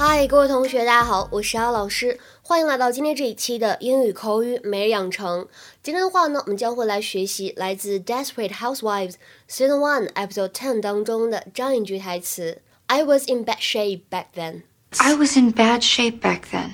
嗨，各位同学，大家好，我是姚老师，欢迎来到今天这一期的英语口语每日养成。今天的话呢，我们将会来学习来自《Desperate Housewives》Season One Episode Ten 当中的这样一句台词：“I was in bad shape back then.” I was in bad shape back then.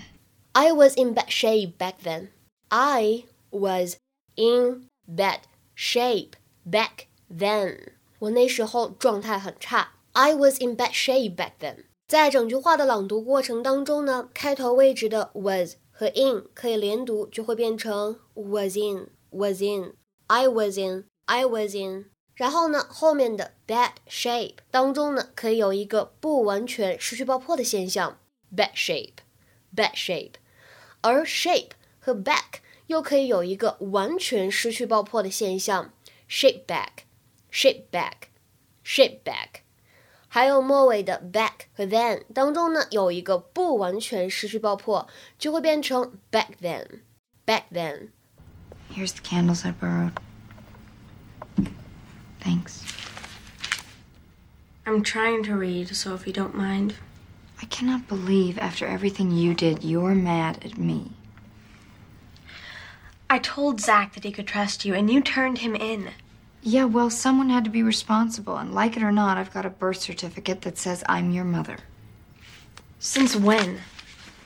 I was in bad shape back then. I was in bad shape back then. 我那时候状态很差。I was in bad shape back then. 在整句话的朗读过程当中呢，开头位置的 was 和 in 可以连读，就会变成 was in was in I was in I was in。然后呢，后面的 bad shape 当中呢，可以有一个不完全失去爆破的现象 bad shape bad shape，而 shape 和 back 又可以有一个完全失去爆破的现象 shape back shape back shape back。还有末尾的 back 和 then 当中呢，有一个不完全失去爆破，就会变成 back then。back then。Here's the candles I borrowed. Thanks. I'm trying to read, so if you don't mind. I cannot believe after everything you did, you're mad at me. I told Zach that he could trust you, and you turned him in. Yeah, well, someone had to be responsible, and like it or not, I've got a birth certificate that says I'm your mother. Since when?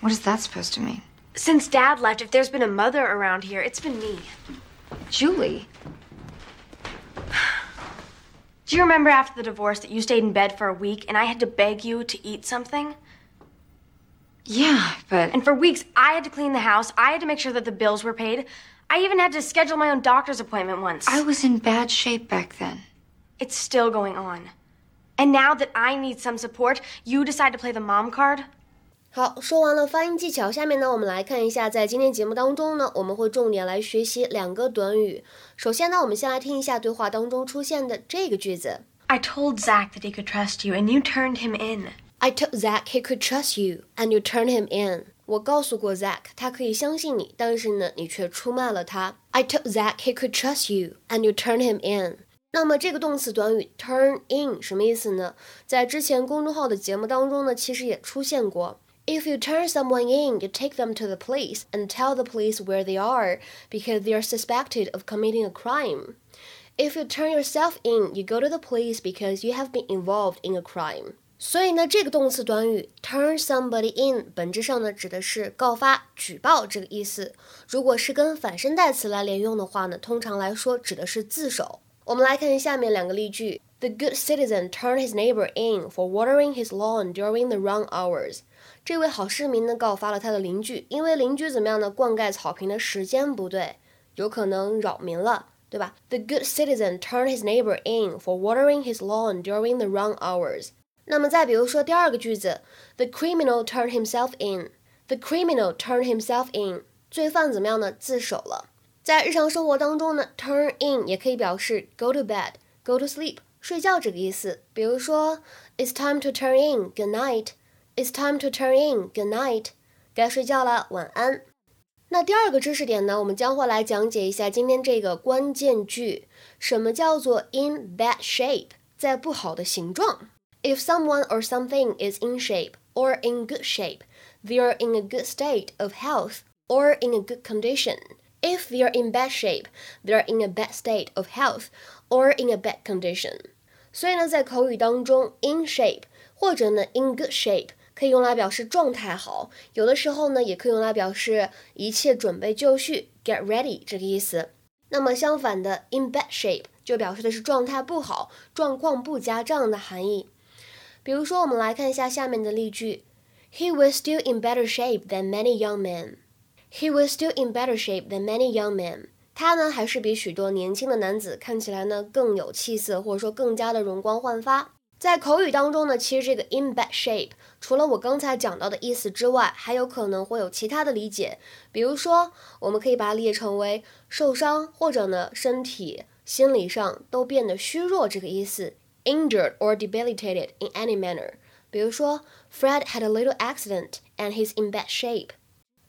What is that supposed to mean? Since Dad left, if there's been a mother around here, it's been me. Julie. Do you remember after the divorce that you stayed in bed for a week and I had to beg you to eat something? Yeah, but. And for weeks, I had to clean the house, I had to make sure that the bills were paid. I even had to schedule my own doctor's appointment once. I was in bad shape back then. It's still going on. And now that I need some support, you decide to play the mom card? 好，说完了发音技巧，下面呢，我们来看一下，在今天节目当中呢，我们会重点来学习两个短语。首先呢，我们先来听一下对话当中出现的这个句子：I told Zach that he could trust you, and you turned him in. I told Zach he could trust you, and you turned him in. 我告诉过 told Zach he could trust you, and you turned him in. 那么这个动词短语 turn in 什么意思呢？在之前公众号的节目当中呢，其实也出现过。If you turn someone in, you take them to the police and tell the police where they are because they are suspected of committing a crime. If you turn yourself in, you go to the police because you have been involved in a crime. 所以呢，这个动词短语 turn somebody in 本质上呢指的是告发、举报这个意思。如果是跟反身代词来连用的话呢，通常来说指的是自首。我们来看下面两个例句：The good citizen turned his neighbor in for watering his lawn during the wrong hours. 这位好市民呢告发了他的邻居，因为邻居怎么样呢？灌溉草坪的时间不对，有可能扰民了，对吧？The good citizen turned his neighbor in for watering his lawn during the wrong hours. 那么再比如说第二个句子，The criminal turned himself in. The criminal turned himself in. 罪犯怎么样呢？自首了。在日常生活当中呢，turn in 也可以表示 go to bed, go to sleep，睡觉这个意思。比如说，It's time to turn in. Good night. It's time to turn in. Good night. 该睡觉了，晚安。那第二个知识点呢，我们将会来讲解一下今天这个关键句，什么叫做 in bad shape，在不好的形状。If someone or something is in shape or in good shape, they are in a good state of health or in a good condition. If they are in bad shape, they are in a bad state of health or in a bad condition. 所以呢，在口语当中，in shape 或者呢 in good shape 可以用来表示状态好，有的时候呢也可以用来表示一切准备就绪，get ready 这个意思。那么相反的 in bad shape 就表示的是状态不好、状况不佳这样的含义。 比如说，我们来看一下下面的例句：He was still in better shape than many young men. He was still in better shape than many young men. 他呢，还是比许多年轻的男子看起来呢更有气色，或者说更加的容光焕发。在口语当中呢，其实这个 in bad shape 除了我刚才讲到的意思之外，还有可能会有其他的理解。比如说，我们可以把它理解成为受伤，或者呢身体、心理上都变得虚弱这个意思。injured or debilitated in any manner. 比如说，Fred had a little accident and he's in bad shape.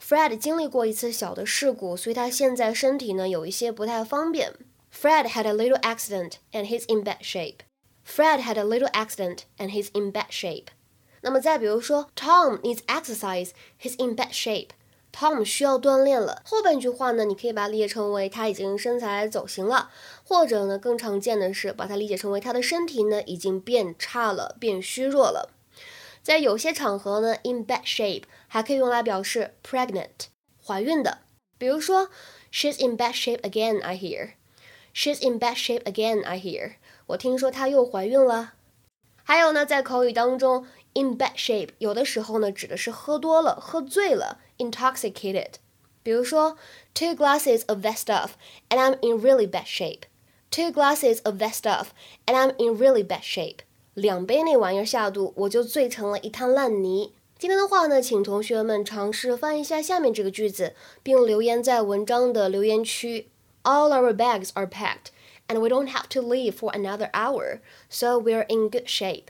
Fred 经历过一次小的事故，所以他现在身体呢有一些不太方便。Fred had a little accident and he's in bad shape. Fred had a little accident and he's in bad shape. 那么再比如说，Tom needs exercise. He's in bad shape. Tom 需要锻炼了。后半句话呢，你可以把它理解成为他已经身材走形了，或者呢，更常见的是把它理解成为他的身体呢已经变差了，变虚弱了。在有些场合呢，in bad shape 还可以用来表示 pregnant 怀孕的。比如说，She's in bad shape again, I hear. She's in bad shape again, I hear. 我听说她又怀孕了。还有呢，在口语当中，in bad shape 有的时候呢指的是喝多了、喝醉了 ，intoxicated。比如说，two glasses of that stuff and I'm in really bad shape. Two glasses of that stuff and I'm in really bad shape. 两杯那玩意儿下肚，我就醉成了一滩烂泥。今天的话呢，请同学们尝试翻译一下下面这个句子，并留言在文章的留言区。All our bags are packed and we don't have to leave for another hour, so we're in good shape.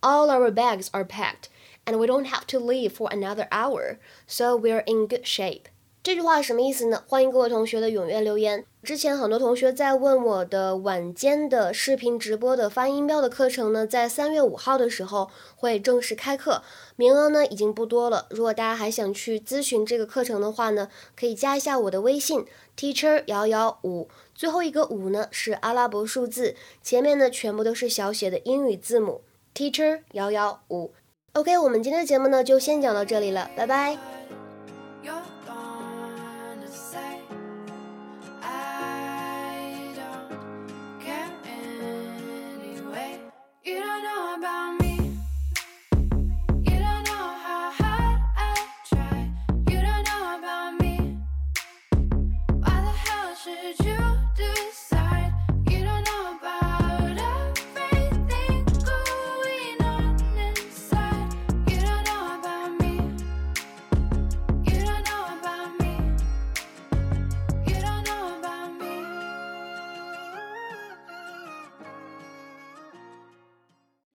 All our bags are packed, And we don't have to leave for another hour, so we're in good shape. 这句话什么意思呢？欢迎各位同学的踊跃留言。之前很多同学在问我的晚间的视频直播的发音标的课程呢，在三月五号的时候会正式开课，名额呢已经不多了。如果大家还想去咨询这个课程的话呢，可以加一下我的微信 teacher 幺幺五，最后一个五呢是阿拉伯数字，前面呢全部都是小写的英语字母 teacher 幺幺五。OK，我们今天的节目呢就先讲到这里了，拜拜。